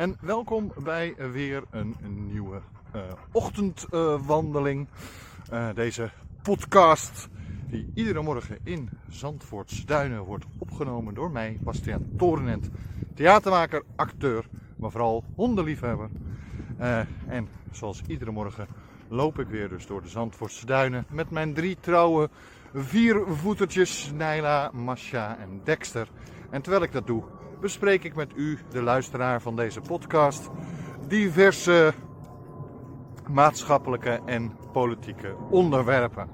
En welkom bij weer een, nieuwe uh, ochtendwandeling. Uh, deze podcast die iedere morgen in Zandvoorts Duinen wordt opgenomen door mij, Bastiaan Torenent. Theatermaker, acteur, maar vooral hondenliefhebber. Uh, en zoals iedere morgen loop ik weer dus door de Zandvoortse Duinen met mijn drie trouwe viervoetertjes, Naila, Masha en Dexter. En terwijl ik dat doe, bespreek ik met u, de luisteraar van deze podcast, diverse maatschappelijke en politieke onderwerpen.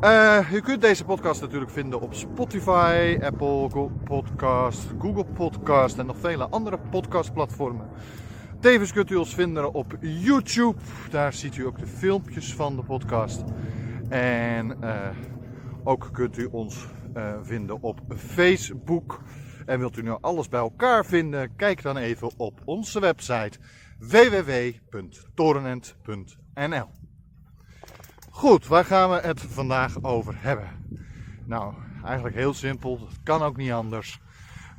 Uh, u kunt deze podcast natuurlijk vinden op Spotify, Apple Podcast, Google Podcast en nog vele andere podcastplatformen. Tevens kunt u ons vinden op YouTube. Daar ziet u ook de filmpjes van de podcast. En uh, ook kunt u ons uh, vinden op Facebook. En wilt u nu alles bij elkaar vinden? Kijk dan even op onze website www.torenent.nl. Goed, waar gaan we het vandaag over hebben? Nou, eigenlijk heel simpel, het kan ook niet anders.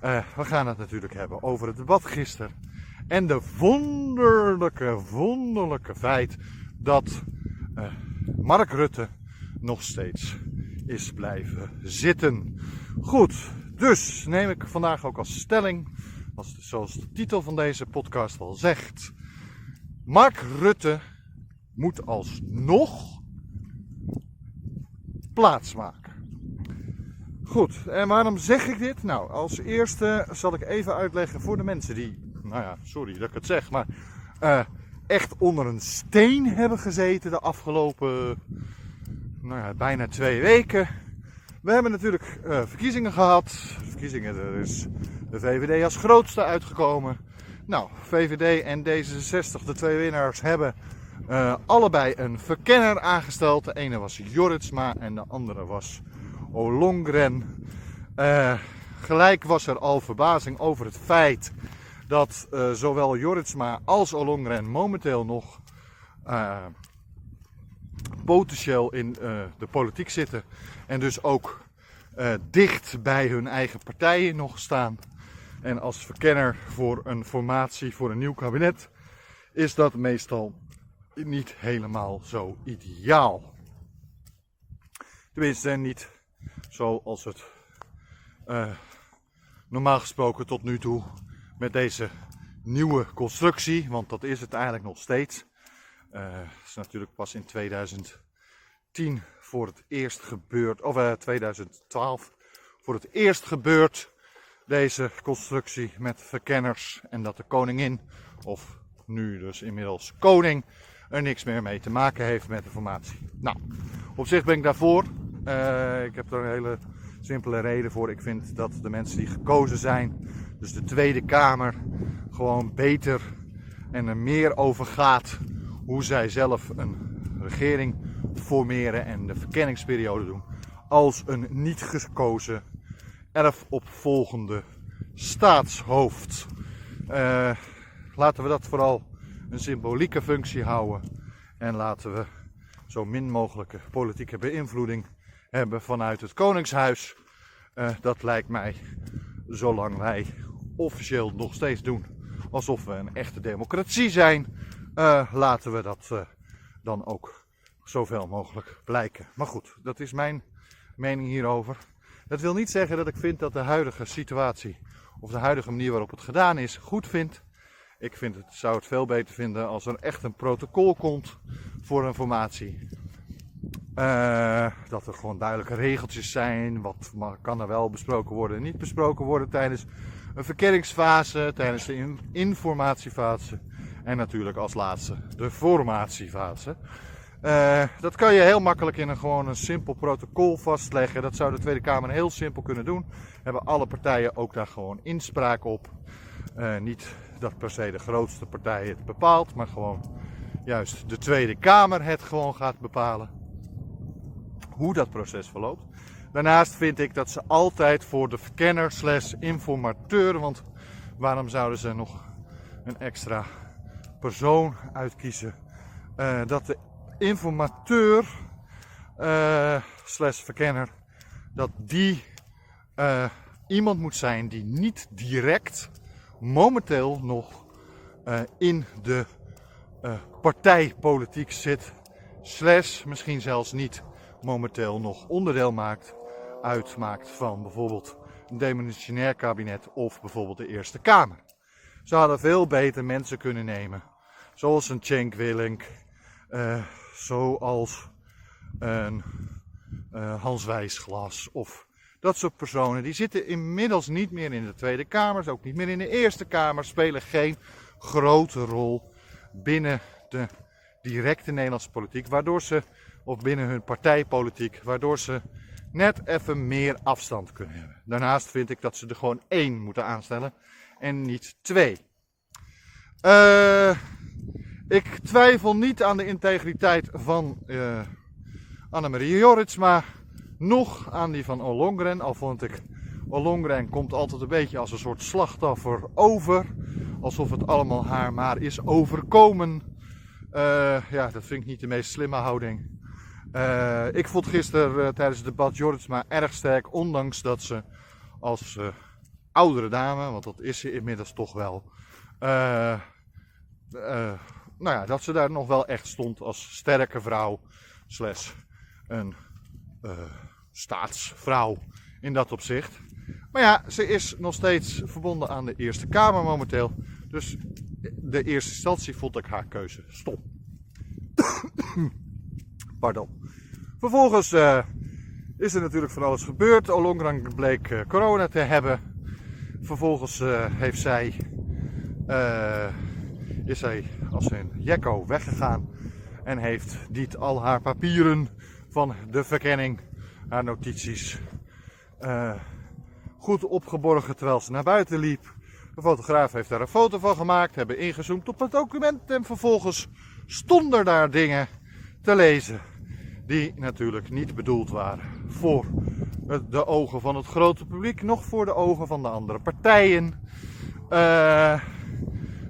Uh, we gaan het natuurlijk hebben over het debat gisteren. En de wonderlijke, wonderlijke feit dat uh, Mark Rutte nog steeds is blijven zitten. Goed, dus neem ik vandaag ook als stelling, als, zoals de titel van deze podcast al zegt. Mark Rutte moet alsnog plaatsmaken. Goed, en waarom zeg ik dit? Nou, als eerste zal ik even uitleggen voor de mensen die, nou ja, sorry dat ik het zeg, maar uh, echt onder een steen hebben gezeten de afgelopen nou ja, bijna twee weken. We hebben natuurlijk uh, verkiezingen gehad. Verkiezingen, er is de VVD als grootste uitgekomen. Nou, VVD en D66, de twee winnaars, hebben uh, allebei een verkenner aangesteld. De ene was Joritsma en de andere was Olongren. Uh, gelijk was er al verbazing over het feit dat zowel Joritsma als Olongren momenteel nog potentieel in uh, de politiek zitten. En dus ook uh, dicht bij hun eigen partijen nog staan. En als verkenner voor een formatie, voor een nieuw kabinet, is dat meestal niet helemaal zo ideaal. Tenminste, niet zoals het uh, normaal gesproken tot nu toe met deze nieuwe constructie, want dat is het eigenlijk nog steeds. Uh, is natuurlijk pas in 2010 voor het eerst gebeurd, of uh, 2012 voor het eerst gebeurd. Deze constructie met verkenners en dat de koningin, of nu dus inmiddels koning, er niks meer mee te maken heeft met de formatie. Nou, op zich ben ik daarvoor. Uh, ik heb er een hele simpele reden voor. Ik vind dat de mensen die gekozen zijn, dus de Tweede Kamer, gewoon beter en er meer over gaat hoe zij zelf een regering formeren en de verkenningsperiode doen als een niet gekozen erfopvolgende staatshoofd. Uh, laten we dat vooral een symbolieke functie houden en laten we zo min mogelijke politieke beïnvloeding hebben vanuit het Koningshuis. Uh, dat lijkt mij, zolang wij officieel nog steeds doen alsof we een echte democratie zijn, uh, laten we dat uh, dan ook zoveel mogelijk blijken. Maar goed, dat is mijn mening hierover. Dat wil niet zeggen dat ik vind dat de huidige situatie of de huidige manier waarop het gedaan is goed vind. Ik vind het, zou het veel beter vinden als er echt een protocol komt voor een formatie. Uh, dat er gewoon duidelijke regeltjes zijn. Wat kan er wel besproken worden en niet besproken worden tijdens een verkenningsfase, tijdens de in informatiefase. En natuurlijk als laatste de formatiefase. Uh, dat kan je heel makkelijk in een gewoon een simpel protocol vastleggen. Dat zou de Tweede Kamer heel simpel kunnen doen. Hebben alle partijen ook daar gewoon inspraak op. Uh, niet dat per se de grootste partij het bepaalt, maar gewoon juist de Tweede Kamer het gewoon gaat bepalen. Hoe dat proces verloopt. Daarnaast vind ik dat ze altijd voor de verkenner slash informateur, want waarom zouden ze nog een extra persoon uitkiezen. Uh, dat de informateur uh, slash verkenner, dat die uh, iemand moet zijn die niet direct momenteel nog in de partijpolitiek zit, slash misschien zelfs niet momenteel nog onderdeel maakt, uitmaakt van bijvoorbeeld een demissionair kabinet of bijvoorbeeld de Eerste Kamer. Ze hadden veel beter mensen kunnen nemen, zoals een Cenk Willink, uh, zoals een uh, Hans Wijsglas of dat soort personen. Die zitten inmiddels niet meer in de Tweede Kamer, ook niet meer in de Eerste Kamer, spelen geen grote rol binnen de directe Nederlandse politiek, waardoor ze, of binnen hun partijpolitiek, waardoor ze net even meer afstand kunnen hebben. Daarnaast vind ik dat ze er gewoon één moeten aanstellen en niet twee. Uh, ik twijfel niet aan de integriteit van uh, Annemarie Jorritsma, nog aan die van Olongren. Al vond ik, Olongren komt altijd een beetje als een soort slachtoffer over. Alsof het allemaal haar maar is overkomen. Uh, ja, dat vind ik niet de meest slimme houding. Ik vond gisteren tijdens het debat Jorritsma erg sterk, ondanks dat ze als oudere dame, want dat is ze inmiddels toch wel, nou ja, dat ze daar nog wel echt stond als sterke vrouw, slash een staatsvrouw in dat opzicht. Maar ja, ze is nog steeds verbonden aan de Eerste Kamer momenteel. Dus de eerste instantie vond ik haar keuze stom. Pardon. Vervolgens is er natuurlijk van alles gebeurd. Olongrang bleek corona te hebben. Vervolgens uh, heeft zij, is zij als een jekko weggegaan. En heeft niet al haar papieren van de verkenning, haar notities, goed opgeborgen terwijl ze naar buiten liep. De fotograaf heeft daar een foto van gemaakt, hebben ingezoomd op het document en vervolgens stonden daar dingen te lezen die natuurlijk niet bedoeld waren voor de ogen van het grote publiek, nog voor de ogen van de andere partijen. Uh,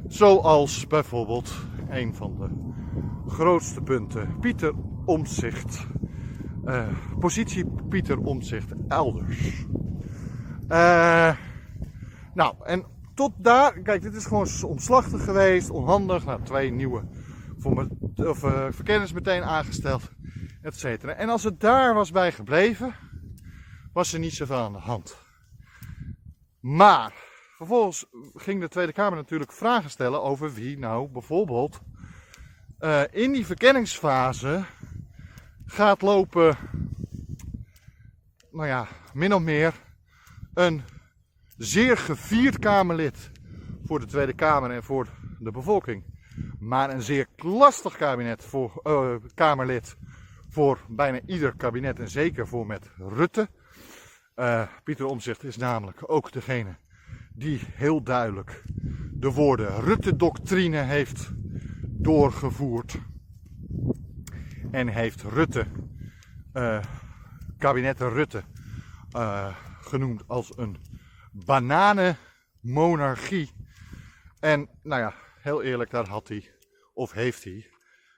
zoals bijvoorbeeld een van de grootste punten, Pieter Omzicht. Uh, positie Pieter Omzicht elders. Nou, en tot daar, kijk, dit is gewoon omslachtig geweest, onhandig. Nou, twee nieuwe voor of, verkenners meteen aangesteld, et cetera. En als het daar was bij gebleven, was er niet zoveel aan de hand. Maar vervolgens ging de Tweede Kamer natuurlijk vragen stellen over wie nou bijvoorbeeld uh, in die verkenningsfase gaat lopen, nou ja, min of meer een zeer gevierd Kamerlid voor de Tweede Kamer en voor de bevolking. Maar een zeer lastig kabinet voor, uh, Kamerlid voor bijna ieder kabinet en zeker voor met Rutte. Uh, Pieter Omzicht is namelijk ook degene die heel duidelijk de woorden Rutte-doctrine heeft doorgevoerd. En heeft Rutte, uh, kabinetten Rutte, uh, genoemd als een bananenmonarchie. En nou ja, heel eerlijk, daar had hij of heeft hij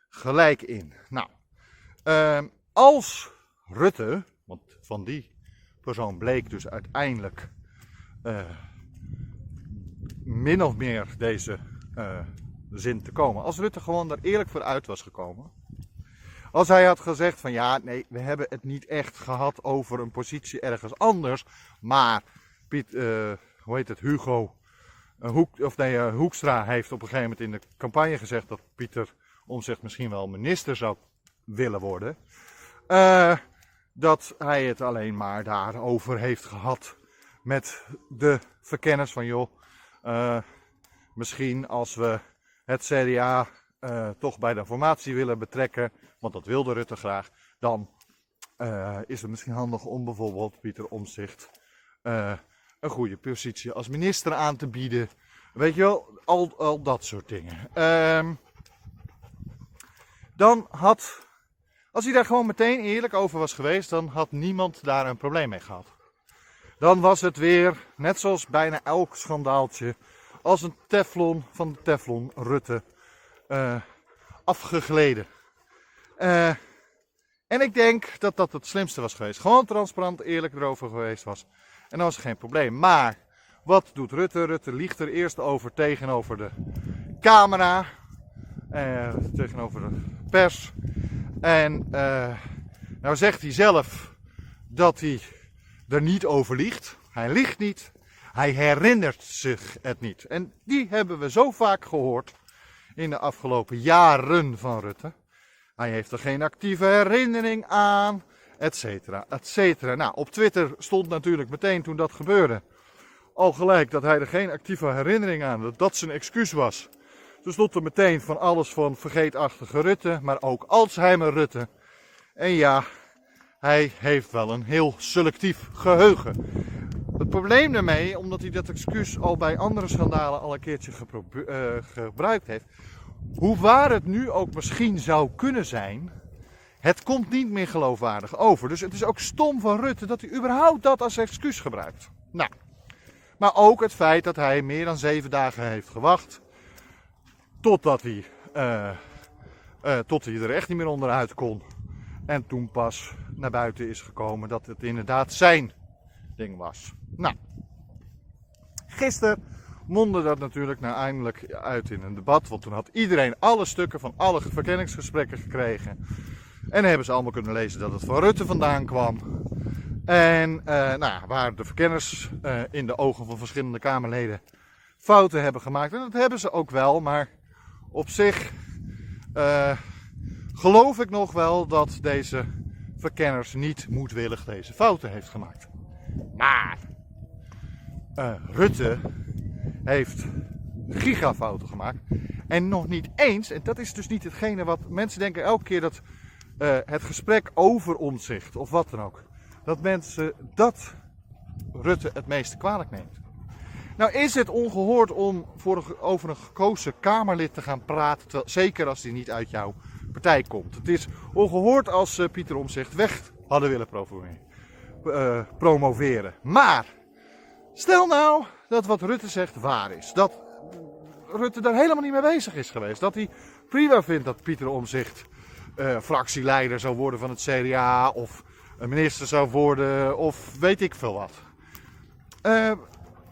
gelijk in. Nou, als Rutte, want van die persoon bleek dus uiteindelijk uh, min of meer deze uh, zin te komen. Als Rutte gewoon er eerlijk voor uit was gekomen. Als hij had gezegd van ja, nee, we hebben het niet echt gehad over een positie ergens anders. Maar Piet, uh, hoe heet het, Hugo Hoek, of nee, Hoekstra heeft op een gegeven moment in de campagne gezegd dat Pieter Omzicht misschien wel minister zou willen worden. Dat hij het alleen maar daarover heeft gehad met de verkenners van joh, misschien als we het CDA toch bij de formatie willen betrekken, want dat wilde Rutte graag, dan is het misschien handig om bijvoorbeeld Pieter Omzicht een goede positie als minister aan te bieden. Weet je wel, al, al dat soort dingen. Um, dan had, als hij daar gewoon meteen eerlijk over was geweest, dan had niemand daar een probleem mee gehad. Dan was het weer, net zoals bijna elk schandaaltje, als een teflon van de teflon Rutte uh, afgegleden. Uh, en ik denk dat dat het slimste was geweest. Gewoon transparant, eerlijk erover geweest was. En dan was er geen probleem. Maar wat doet Rutte? Rutte liegt er eerst over tegenover de camera, eh, tegenover de pers. En eh, nou zegt hij zelf dat hij er niet over liegt. Hij liegt niet. Hij herinnert zich het niet. En die hebben we zo vaak gehoord in de afgelopen jaren van Rutte. Hij heeft er geen actieve herinnering aan, et cetera, et cetera. Nou, op Twitter stond natuurlijk meteen toen dat gebeurde al gelijk dat hij er geen actieve herinnering aan dat dat zijn excuus was. Toen stond er meteen van alles van vergeetachtige Rutte, maar ook Alzheimer Rutte. En ja, hij heeft wel een heel selectief geheugen. Het probleem daarmee, omdat hij dat excuus al bij andere schandalen al een keertje uh, gebruikt heeft, hoe waar het nu ook misschien zou kunnen zijn, het komt niet meer geloofwaardig over. Dus het is ook stom van Rutte dat hij überhaupt dat als excuus gebruikt. Nou, maar ook het feit dat hij meer dan zeven dagen heeft gewacht. Totdat hij, uh, tot hij er echt niet meer onderuit kon. En toen pas naar buiten is gekomen dat het inderdaad zijn ding was. Nou, gisteren mondde dat natuurlijk nou eindelijk uit in een debat. Want toen had iedereen alle stukken van alle verkenningsgesprekken gekregen. En hebben ze allemaal kunnen lezen dat het van Rutte vandaan kwam. En uh, nou, waar de verkenners in de ogen van verschillende Kamerleden fouten hebben gemaakt. En dat hebben ze ook wel, maar op zich uh, geloof ik nog wel dat deze verkenners niet moedwillig deze fouten heeft gemaakt. Maar Rutte heeft gigafouten gemaakt. En nog niet eens, en dat is dus niet hetgene wat mensen denken elke keer dat het gesprek over omzicht of wat dan ook dat mensen dat Rutte het meeste kwalijk neemt. Nou is het ongehoord om voor over een gekozen Kamerlid te gaan praten, zeker als die niet uit jouw partij komt. Het is ongehoord als uh, Pieter Omzicht weg hadden willen uh, promoveren. Maar stel nou dat wat Rutte zegt waar is. Dat Rutte daar helemaal niet mee bezig is geweest. Dat hij prima vindt dat Pieter Omzicht uh, fractieleider zou worden van het CDA of een minister zou worden of weet ik veel wat.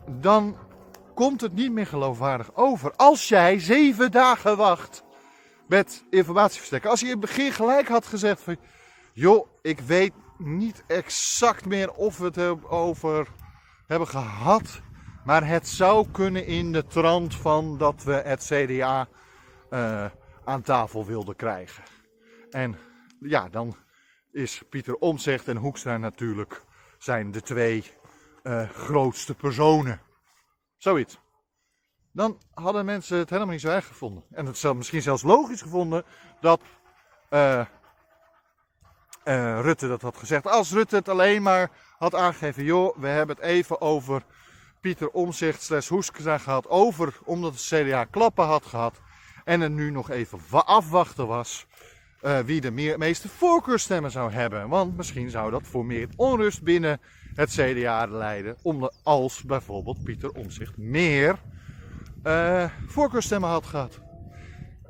Dan komt het niet meer geloofwaardig over. Als jij zeven dagen wacht met informatieverstrekken. Als je in het begin gelijk had gezegd van... joh, ik weet niet exact meer of we het over hebben gehad. Maar het zou kunnen in de trant van dat we het CDA eh, aan tafel wilden krijgen. En ja, dan is Pieter Omtzigt en Hoekstra natuurlijk zijn de twee uh, grootste personen. Zoiets. Dan hadden mensen het helemaal niet zo erg gevonden. En het zou misschien zelfs logisch gevonden dat uh, uh, Rutte dat had gezegd. Als Rutte het alleen maar had aangegeven, joh, we hebben het even over Pieter Omzicht slash Hoekstra gehad. Over, omdat het CDA klappen had gehad. En er nu nog even afwachten was uh, wie de meer, meeste voorkeurstemmen zou hebben. Want misschien zou dat voor meer onrust binnen het CDA leiden. Om als bijvoorbeeld Pieter Omzicht meer uh, voorkeurstemmen had gehad.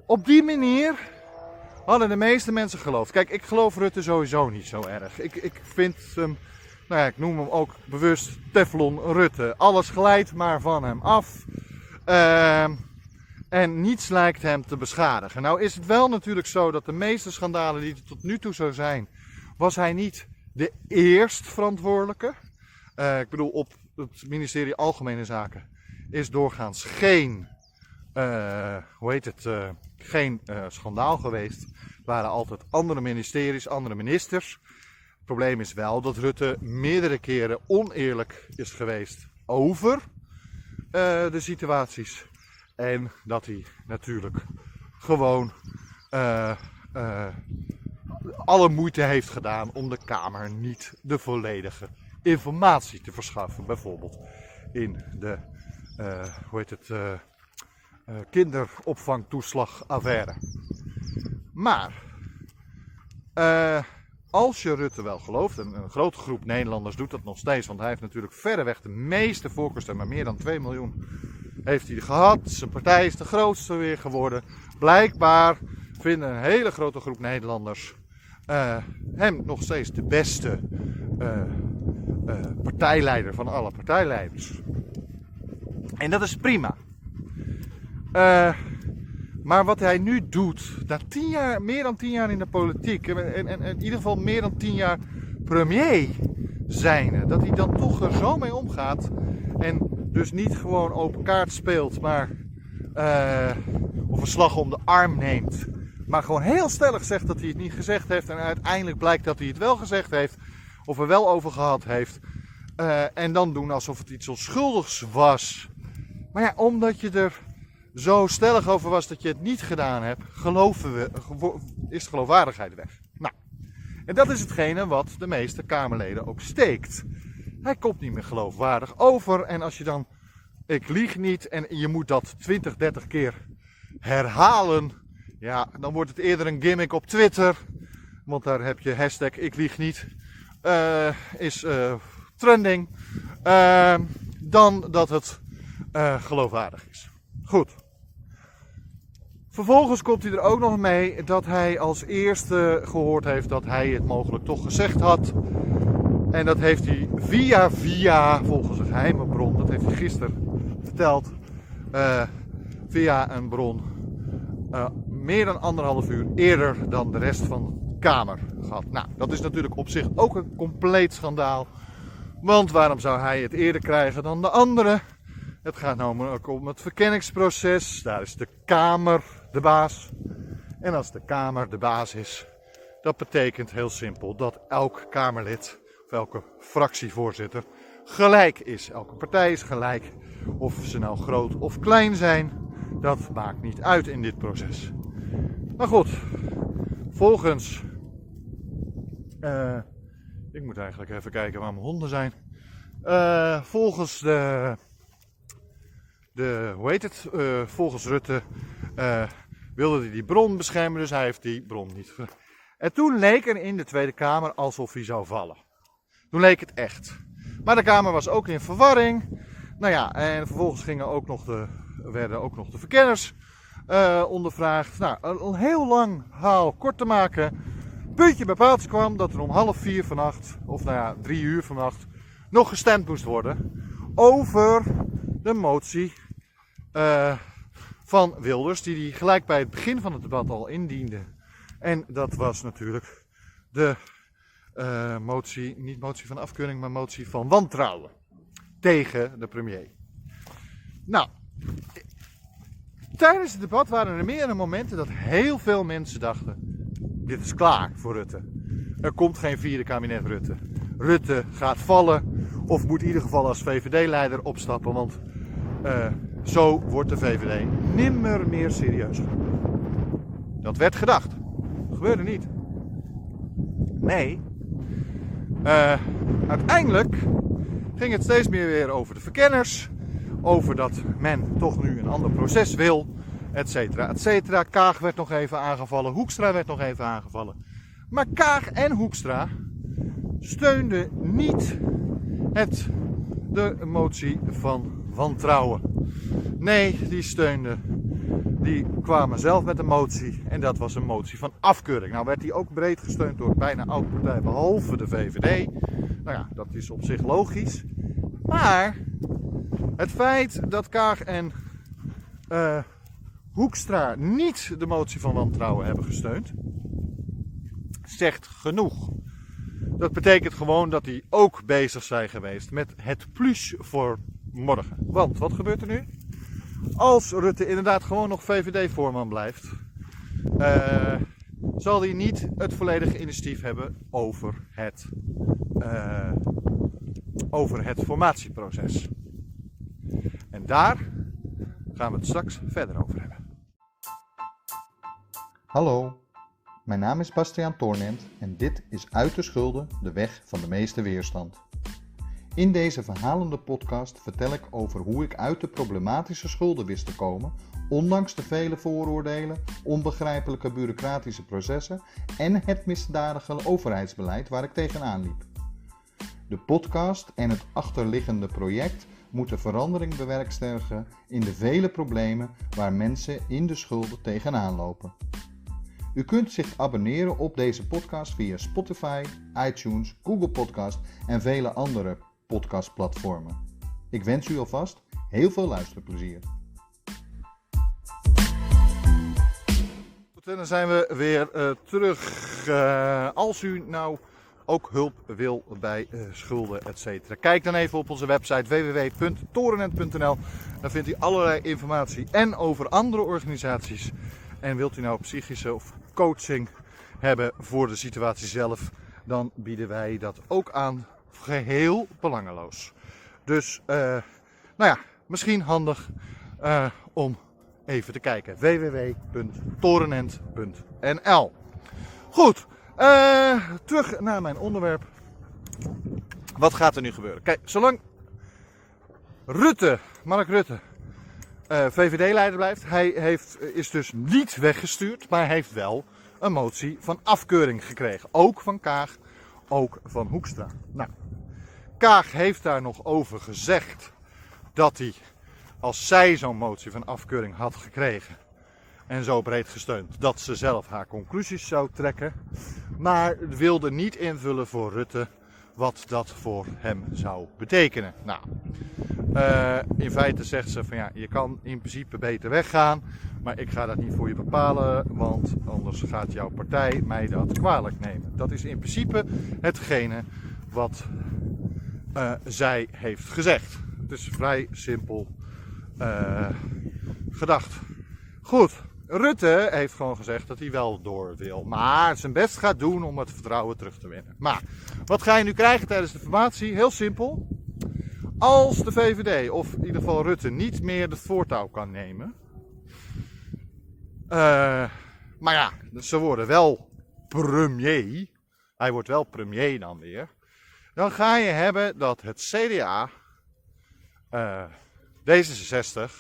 Op die manier hadden de meeste mensen geloofd. Kijk, ik geloof Rutte sowieso niet zo erg. Ik, ik vind hem, nou ja, ik noem hem ook bewust Teflon Rutte. Alles glijdt maar van hem af. Uh, en niets lijkt hem te beschadigen. Nou is het wel natuurlijk zo dat de meeste schandalen die er tot nu toe zo zijn, was hij niet de eerst verantwoordelijke. Uh, ik bedoel, op het ministerie Algemene Zaken is doorgaans geen, uh, hoe heet het, uh, geen schandaal geweest. Het waren altijd andere ministeries, andere ministers. Het probleem is wel dat Rutte meerdere keren oneerlijk is geweest over de situaties. En dat hij natuurlijk gewoon alle moeite heeft gedaan om de Kamer niet de volledige informatie te verschaffen. Bijvoorbeeld in de uh, hoe heet het, kinderopvangtoeslagaffaire. Maar als je Rutte wel gelooft, en een grote groep Nederlanders doet dat nog steeds, want hij heeft natuurlijk verreweg de meeste voorkeurstemmen, meer dan 2 miljoen heeft hij gehad. Zijn partij is de grootste weer geworden. Blijkbaar vinden een hele grote groep Nederlanders uh, hem nog steeds de beste uh, uh, partijleider van alle partijleiders. En dat is prima. Maar wat hij nu doet, na tien jaar, meer dan tien jaar in de politiek, en, en, in ieder geval meer dan tien jaar premier zijn, dat hij dan toch zo mee omgaat en dus niet gewoon open kaart speelt, maar of een slag om de arm neemt, maar gewoon heel stellig zegt dat hij het niet gezegd heeft en uiteindelijk blijkt dat hij het wel gezegd heeft of er wel over gehad heeft. Uh, en dan doen alsof het iets onschuldigs was. Maar ja, omdat je er zo stellig over was dat je het niet gedaan hebt, geloven we, is de geloofwaardigheid weg. Nou, en dat is hetgene wat de meeste Kamerleden ook steekt. Hij komt niet meer geloofwaardig over. En als je dan, ik lieg niet, en je moet dat 20, 30 keer herhalen, ja, dan wordt het eerder een gimmick op Twitter. Want daar heb je hashtag ik lieg niet, uh, is uh, trending. Uh, dan dat het geloofwaardig is. Goed. Vervolgens komt hij er ook nog mee dat hij als eerste gehoord heeft dat hij het mogelijk toch gezegd had. En dat heeft hij via via, volgens een geheime bron, dat heeft hij gisteren verteld, via een bron, uh, meer dan anderhalf uur eerder dan de rest van de Kamer gehad. Nou, dat is natuurlijk op zich ook een compleet schandaal. Want waarom zou hij het eerder krijgen dan de anderen? Het gaat namelijk om het verkenningsproces. Daar is de Kamer de baas. En als de Kamer de baas is, dat betekent heel simpel dat elk Kamerlid of elke fractievoorzitter gelijk is. Elke partij is gelijk. Of ze nou groot of klein zijn, dat maakt niet uit in dit proces. Maar goed, volgens. Uh, ik moet eigenlijk even kijken waar mijn honden zijn. Uh, volgens de. de hoe heet het? Uh, volgens Rutte wilde hij die bron beschermen, dus hij heeft die bron niet. En toen leek er in de Tweede Kamer alsof hij zou vallen. Toen leek het echt. Maar de Kamer was ook in verwarring. Nou ja, en vervolgens gingen ook nog de, werden ook nog de verkenners uh, ondervraagd. Nou, een, heel lang haal kort te maken. Puntje bij paaltje kwam dat er om half vier vannacht, of nou ja, drie uur vannacht, nog gestemd moest worden over de motie uh, van Wilders, die hij gelijk bij het begin van het debat al indiende. En dat was natuurlijk de uh, motie, niet motie van afkeuring, maar motie van wantrouwen tegen de premier. Nou, tijdens het debat waren er meerdere momenten dat heel veel mensen dachten: dit is klaar voor Rutte. Er komt geen vierde kabinet Rutte. Rutte gaat vallen of moet in ieder geval als VVD-leider opstappen, want uh, zo wordt de VVD nimmer meer serieus Dat werd gedacht. Dat gebeurde niet. Nee. Uh, uiteindelijk ging het steeds meer weer over de verkenners. Over dat men toch nu een ander proces wil. Etcetera, etcetera. Kaag werd nog even aangevallen. Hoekstra werd nog even aangevallen. Maar Kaag en Hoekstra steunden niet het, de motie van wantrouwen. Nee, die steunden. Die kwamen zelf met een motie. En dat was een motie van afkeuring. Nou werd die ook breed gesteund door bijna elke partij, behalve de VVD. Nou ja, dat is op zich logisch. Maar het feit dat Kaag en uh, Hoekstra niet de motie van wantrouwen hebben gesteund, zegt genoeg. Dat betekent gewoon dat die ook bezig zijn geweest met het plus voor morgen. Want wat gebeurt er nu? Als Rutte inderdaad gewoon nog VVD-voorman blijft, uh, zal hij niet het volledige initiatief hebben over het, uh, over het formatieproces. Daar gaan we het straks verder over hebben. Hallo, mijn naam is Bastiaan Toornent en dit is Uit de Schulden, de weg van de meeste weerstand. In deze verhalende podcast vertel ik over hoe ik uit de problematische schulden wist te komen, ondanks de vele vooroordelen, onbegrijpelijke bureaucratische processen en het misdadige overheidsbeleid waar ik tegenaan liep. De podcast en het achterliggende project moeten verandering bewerkstelligen in de vele problemen waar mensen in de schulden tegenaan lopen. U kunt zich abonneren op deze podcast via Spotify, iTunes, Google Podcast en vele andere podcastplatformen. Ik wens u alvast heel veel luisterplezier. En dan zijn we weer uh, terug. Uh, als u nou ook hulp wil bij uh, schulden, etc. Kijk dan even op onze website www.torenent.nl. Daar vindt u allerlei informatie en over andere organisaties. En wilt u nou psychische of coaching hebben voor de situatie zelf, dan bieden wij dat ook aan, geheel belangeloos. Dus, uh, nou ja, misschien handig uh, om even te kijken. www.torenent.nl Goed, uh, terug naar mijn onderwerp. Wat gaat er nu gebeuren? Kijk, zolang Rutte, Mark Rutte, uh, VVD-leider blijft, hij heeft, is dus niet weggestuurd, maar heeft wel een motie van afkeuring gekregen. Ook van Kaag, ook van Hoekstra. Nou, Kaag heeft daar nog over gezegd dat hij, als zij zo'n motie van afkeuring had gekregen en zo breed gesteund, dat ze zelf haar conclusies zou trekken. Maar wilde niet invullen voor Rutte wat dat voor hem zou betekenen. Nou, uh, in feite zegt ze van ja, je kan in principe beter weggaan, maar ik ga dat niet voor je bepalen, want anders gaat jouw partij mij dat kwalijk nemen. Dat is in principe hetgene wat uh, zij heeft gezegd. Het is vrij simpel uh, gedacht. Goed, Rutte heeft gewoon gezegd dat hij wel door wil. Maar zijn best gaat doen om het vertrouwen terug te winnen. Maar wat ga je nu krijgen tijdens de formatie? Heel simpel. Als de VVD, of in ieder geval Rutte, niet meer het voortouw kan nemen. Uh, maar ja, ze worden wel premier. Hij wordt wel premier dan weer. Dan ga je hebben dat het CDA, uh, D66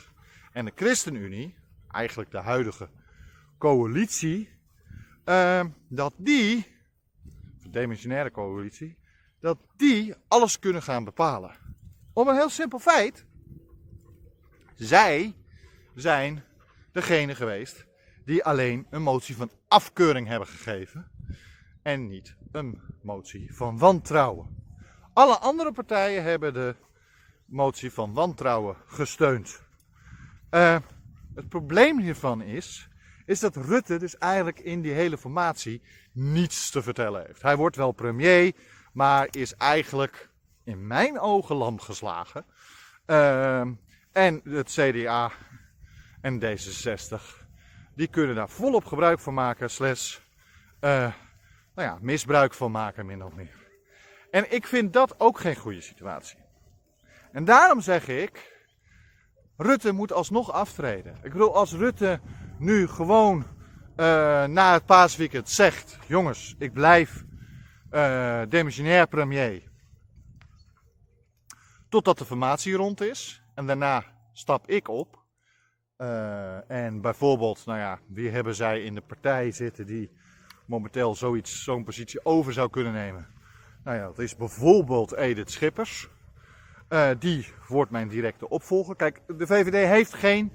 en de ChristenUnie eigenlijk de huidige coalitie, uh, dat die, de demissionaire coalitie, dat die alles kunnen gaan bepalen. Om een heel simpel feit. Zij zijn degene geweest die alleen een motie van afkeuring hebben gegeven en niet een motie van wantrouwen. Alle andere partijen hebben de motie van wantrouwen gesteund. Uh, het probleem hiervan is, is dat Rutte dus eigenlijk in die hele formatie niets te vertellen heeft. Hij wordt wel premier, maar is eigenlijk in mijn ogen lam geslagen. Uh, en het CDA en D66, die kunnen daar volop gebruik van maken, uh, nou ja, misbruik van maken, min of meer. En ik vind dat ook geen goede situatie. En daarom zeg ik, Rutte moet alsnog aftreden. Ik bedoel, als Rutte nu gewoon uh, na het paasweekend zegt: jongens, ik blijf uh, demissionair premier. Totdat de formatie rond is. En daarna stap ik op. Uh, en bijvoorbeeld, nou ja, wie hebben zij in de partij zitten die momenteel zoiets, zo'n positie over zou kunnen nemen? Nou ja, dat is bijvoorbeeld Edith Schippers. Uh, die wordt mijn directe opvolger. Kijk, de VVD heeft geen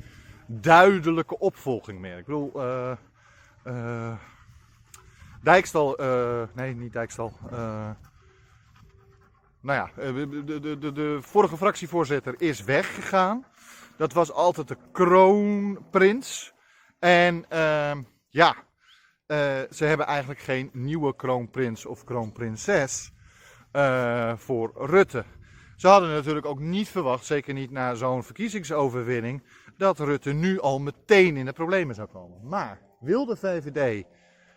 duidelijke opvolging meer. Ik bedoel, uh, uh, Dijkstal, nee, niet Dijkstal. nou ja, de, de, de, de, vorige fractievoorzitter is weggegaan. Dat was altijd de kroonprins. En ehm, ja, ze hebben eigenlijk geen nieuwe kroonprins of kroonprinses voor Rutte. Ze hadden natuurlijk ook niet verwacht, zeker niet na zo'n verkiezingsoverwinning, dat Rutte nu al meteen in de problemen zou komen. Maar wil de VVD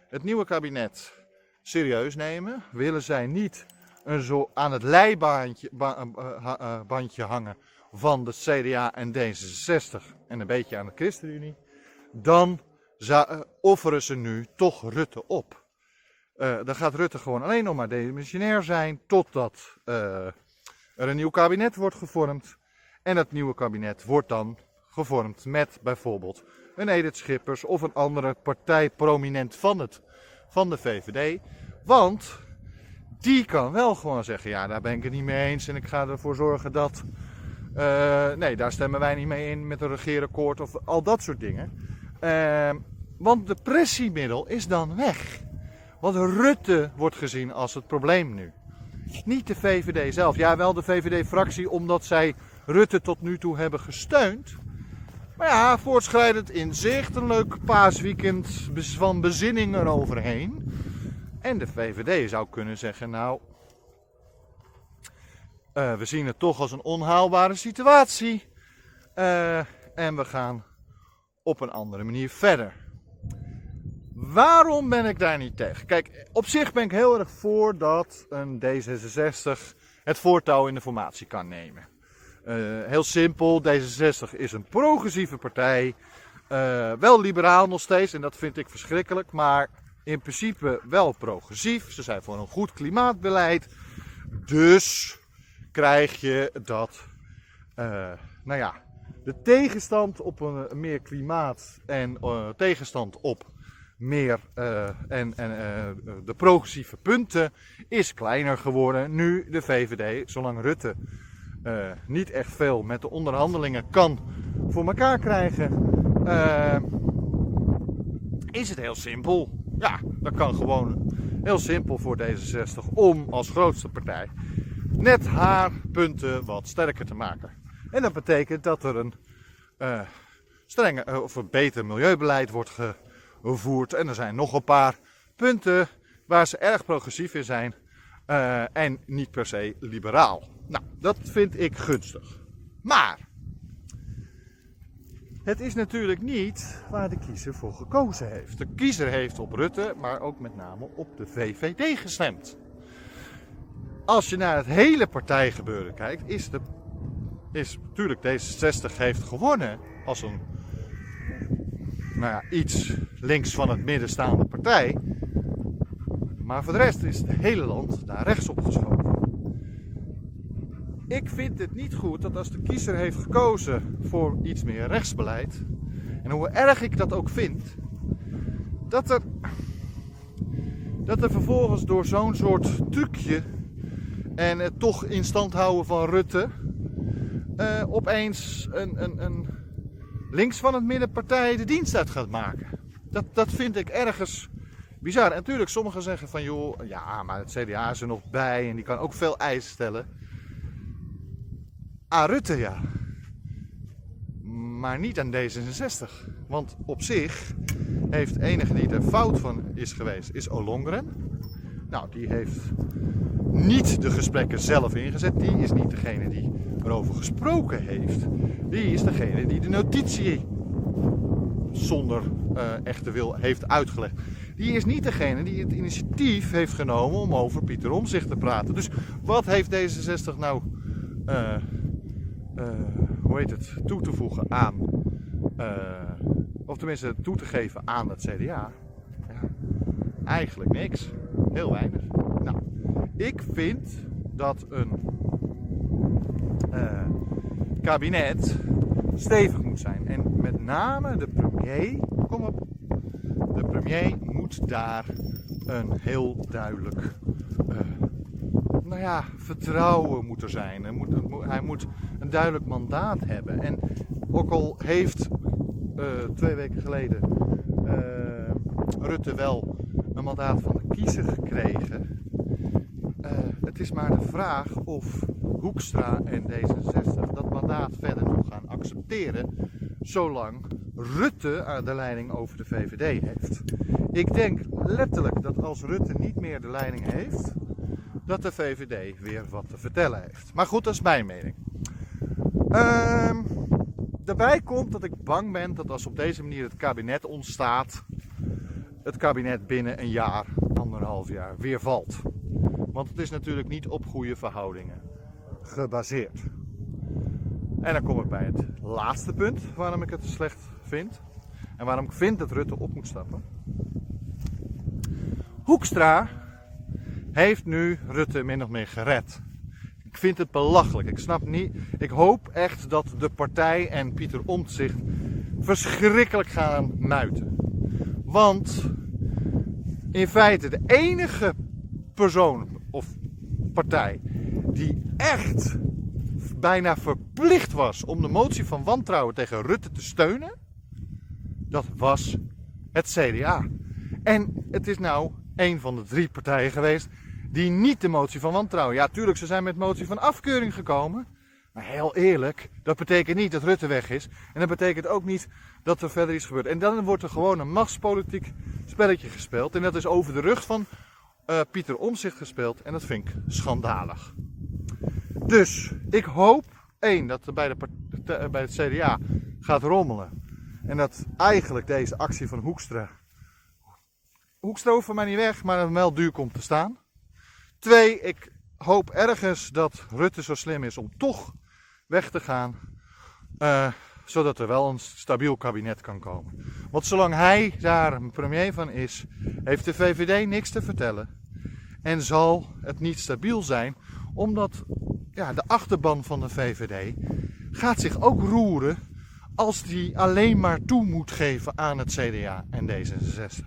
het nieuwe kabinet serieus nemen? Willen zij niet een zo aan het leibandje uh, uh, bandje hangen van de CDA en D66 en een beetje aan de ChristenUnie? Dan offeren ze nu toch Rutte op. dan gaat Rutte gewoon alleen nog maar demissionair zijn totdat er een nieuw kabinet wordt gevormd. En dat nieuwe kabinet wordt dan gevormd met bijvoorbeeld een Edith Schippers of een andere partij prominent van, het, van de VVD. Want die kan wel gewoon zeggen, ja daar ben ik het niet mee eens en ik ga ervoor zorgen dat... Uh, nee, daar stemmen wij niet mee in met een regeerakkoord of al dat soort dingen. Uh, want de pressiemiddel is dan weg. Want Rutte wordt gezien als het probleem nu. Niet de VVD zelf. Ja, wel de VVD-fractie, omdat zij Rutte tot nu toe hebben gesteund. Maar ja, voortschrijdend inzicht, een leuk paasweekend van bezinning eroverheen. En de VVD zou kunnen zeggen, nou, uh, we zien het toch als een onhaalbare situatie. Uh, en we gaan op een andere manier verder. Waarom ben ik daar niet tegen? Kijk, op zich ben ik heel erg voor dat een D66 het voortouw in de formatie kan nemen. Uh, heel simpel, D66 is een progressieve partij. Uh, wel liberaal nog steeds, en dat vind ik verschrikkelijk, maar in principe wel progressief. Ze zijn voor een goed klimaatbeleid. Dus krijg je dat, uh, nou ja, de tegenstand op een, meer klimaat en tegenstand op meer uh, en, en uh, de progressieve punten is kleiner geworden. Nu de VVD, zolang Rutte uh, niet echt veel met de onderhandelingen kan voor elkaar krijgen, is het heel simpel. Ja, dat kan gewoon heel simpel voor D66 om als grootste partij net haar punten wat sterker te maken. En dat betekent dat er een strenge of een beter milieubeleid wordt ge voert. En er zijn nog een paar punten waar ze erg progressief in zijn uh, en niet per se liberaal. Nou, dat vind ik gunstig. Maar het is natuurlijk niet waar de kiezer voor gekozen heeft. De kiezer heeft op Rutte, maar ook met name op de VVD gestemd. Als je naar het hele partijgebeuren kijkt, is, de, is natuurlijk D66 heeft gewonnen als een nou ja, iets links van het midden staande partij. Maar voor de rest is het hele land daar rechts op geschoven. Ik vind het niet goed dat als de kiezer heeft gekozen voor iets meer rechtsbeleid, en hoe erg ik dat ook vind, dat er, dat er vervolgens door zo'n soort trucje en het toch in stand houden van Rutte, uh, opeens een, een, een links van het middenpartij de dienst uit gaat maken. Dat, dat vind ik ergens bizar. En natuurlijk, sommigen zeggen van joh, ja, maar het CDA is er nog bij en die kan ook veel eisen stellen. Aan Rutte ja. Maar niet aan D66. Want op zich heeft enige die er fout van is geweest, is Olongren. Nou, die heeft niet de gesprekken zelf ingezet. Die is niet degene die erover gesproken heeft. Die is degene die de notitie zonder uh, echte wil heeft uitgelegd. Die is niet degene die het initiatief heeft genomen om over Pieter Omzicht te praten. Dus wat heeft D66 nou, uh, uh, hoe heet het, toe te voegen aan, of tenminste toe te geven aan het CDA? Ja, eigenlijk niks. Heel weinig. Nou, ik vind dat een uh, kabinet stevig moet zijn. En met name de premier, kom op, de premier moet daar een heel duidelijk, uh, nou ja, vertrouwen moet er zijn. Hij moet, hij moet een duidelijk mandaat hebben. En ook al heeft uh, twee weken geleden Rutte wel een mandaat van de gekregen. het is maar de vraag of Hoekstra en D66 dat mandaat verder nog gaan accepteren, zolang Rutte de leiding over de VVD heeft. Ik denk letterlijk dat als Rutte niet meer de leiding heeft, dat de VVD weer wat te vertellen heeft. Maar goed, dat is mijn mening. Ehm, daarbij komt dat ik bang ben dat als op deze manier het kabinet ontstaat, het kabinet binnen een jaar, anderhalf jaar weer valt. Want het is natuurlijk niet op goede verhoudingen gebaseerd. En dan kom ik bij het laatste punt waarom ik het slecht vind. En waarom ik vind dat Rutte op moet stappen. Hoekstra heeft nu Rutte min of meer gered. Ik vind het belachelijk. Ik snap niet. Ik hoop echt dat de partij en Pieter Omtzigt verschrikkelijk gaan muiten. Want in feite de enige persoon of partij die echt bijna verplicht was om de motie van wantrouwen tegen Rutte te steunen, dat was het CDA. En het is nou een van de drie partijen geweest die niet de motie van wantrouwen. Ja, tuurlijk, ze zijn met motie van afkeuring gekomen. Maar heel eerlijk, dat betekent niet dat Rutte weg is. En dat betekent ook niet dat er verder iets gebeurt. En dan wordt er gewoon een machtspolitiek spelletje gespeeld. En dat is over de rug van uh, Pieter Omzicht gespeeld. En dat vind ik schandalig. Dus ik hoop, één, dat er bij, de, bij het CDA gaat rommelen. En dat eigenlijk deze actie van Hoekstra. Hoekstra hoeft voor mij niet weg, maar wel duur komt te staan. Twee, ik hoop ergens dat Rutte zo slim is om toch weg te gaan. Uh, zodat er wel een stabiel kabinet kan komen. Want zolang hij daar premier van is, heeft de VVD niks te vertellen. En zal het niet stabiel zijn, omdat ja, de achterban van de VVD gaat zich ook roeren als die alleen maar toe moet geven aan het CDA en D66.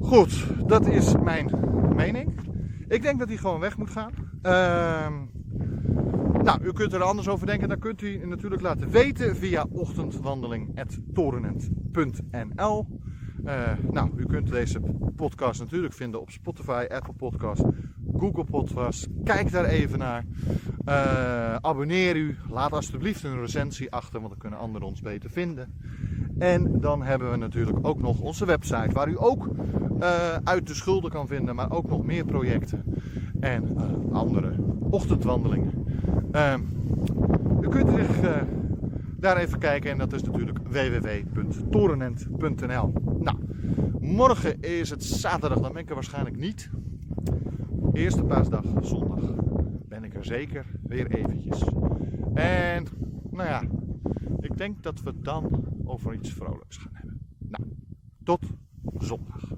Goed, dat is mijn mening. Ik denk dat hij gewoon weg moet gaan. Uh, nou, u kunt er anders over denken. Dan kunt u natuurlijk laten weten via ochtendwandeling.torenent.nl. Uh, nou, u kunt deze podcast natuurlijk vinden op Spotify, Apple Podcast, Google Podcast. Kijk daar even naar. Uh, abonneer u. Laat alsjeblieft een recensie achter, want dan kunnen anderen ons beter vinden. En dan hebben we natuurlijk ook nog onze website, waar u ook uh, uit de schulden kan vinden, maar ook nog meer projecten en andere ochtendwandelingen. Ehm, u kunt zich uh, daar even kijken en dat is natuurlijk www.torenent.nl. Nou, morgen is het zaterdag, dan ben ik er waarschijnlijk niet. Eerste paasdag, zondag, ben ik er zeker weer eventjes. En, nou ja, ik denk dat we dan over iets vrolijks gaan hebben. Nou, tot zondag.